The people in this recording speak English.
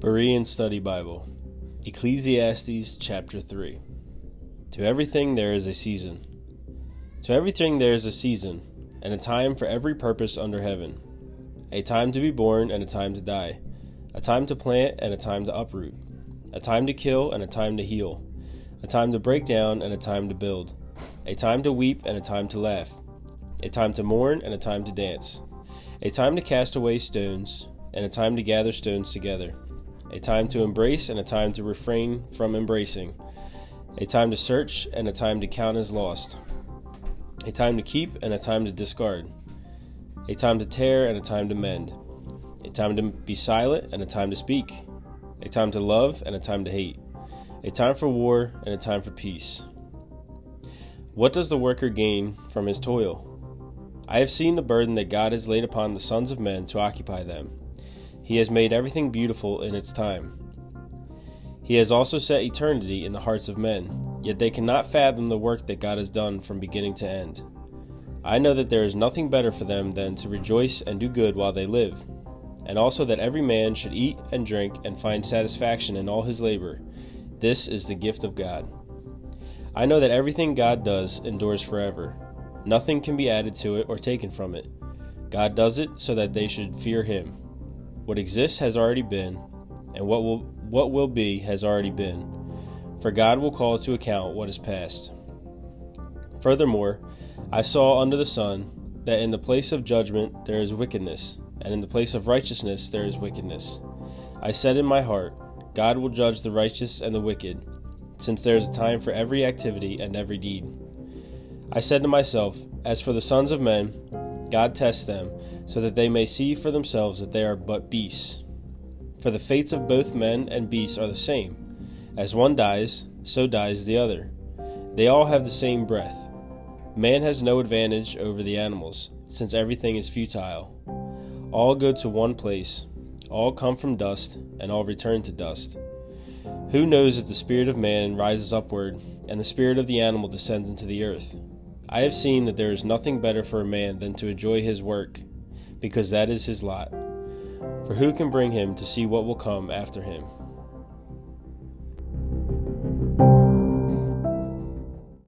Berean Study Bible, Ecclesiastes chapter 3. To everything there is a season. To everything there is a season, and a time for every purpose under heaven. A time to be born and a time to die. A time to plant and a time to uproot. A time to kill and a time to heal. A time to break down and a time to build. A time to weep and a time to laugh. A time to mourn and a time to dance. A time to cast away stones and a time to gather stones together, a time to embrace and a time to refrain from embracing, a time to search and a time to count as lost, a time to keep and a time to discard, a time to tear and a time to mend, a time to be silent and a time to speak, a time to love and a time to hate, a time for war and a time for peace. What does the worker gain from his toil? I have seen the burden that God has laid upon the sons of men to occupy them he has made everything beautiful in its time. He has also set eternity in the hearts of men, yet they cannot fathom the work that God has done from beginning to end. I know that there is nothing better for them than to rejoice and do good while they live, and also that every man should eat and drink and find satisfaction in all his labor. This is the gift of God. I know that everything God does endures forever. Nothing can be added to it or taken from it. God does it so that they should fear Him. What exists has already been, and what will what will be has already been. For God will call to account what is past. Furthermore, I saw under the sun that in the place of judgment there is wickedness, and in the place of righteousness there is wickedness. I said in my heart, God will judge the righteous and the wicked, since there is a time for every activity and every deed. I said to myself, As for the sons of men, God tests them, so that they may see for themselves that they are but beasts. For the fates of both men and beasts are the same. As one dies, so dies the other. They all have the same breath. Man has no advantage over the animals, since everything is futile. All go to one place, all come from dust, and all return to dust. Who knows if the spirit of man rises upward, and the spirit of the animal descends into the earth? I have seen that there is nothing better for a man than to enjoy his work, because that is his lot. For who can bring him to see what will come after him?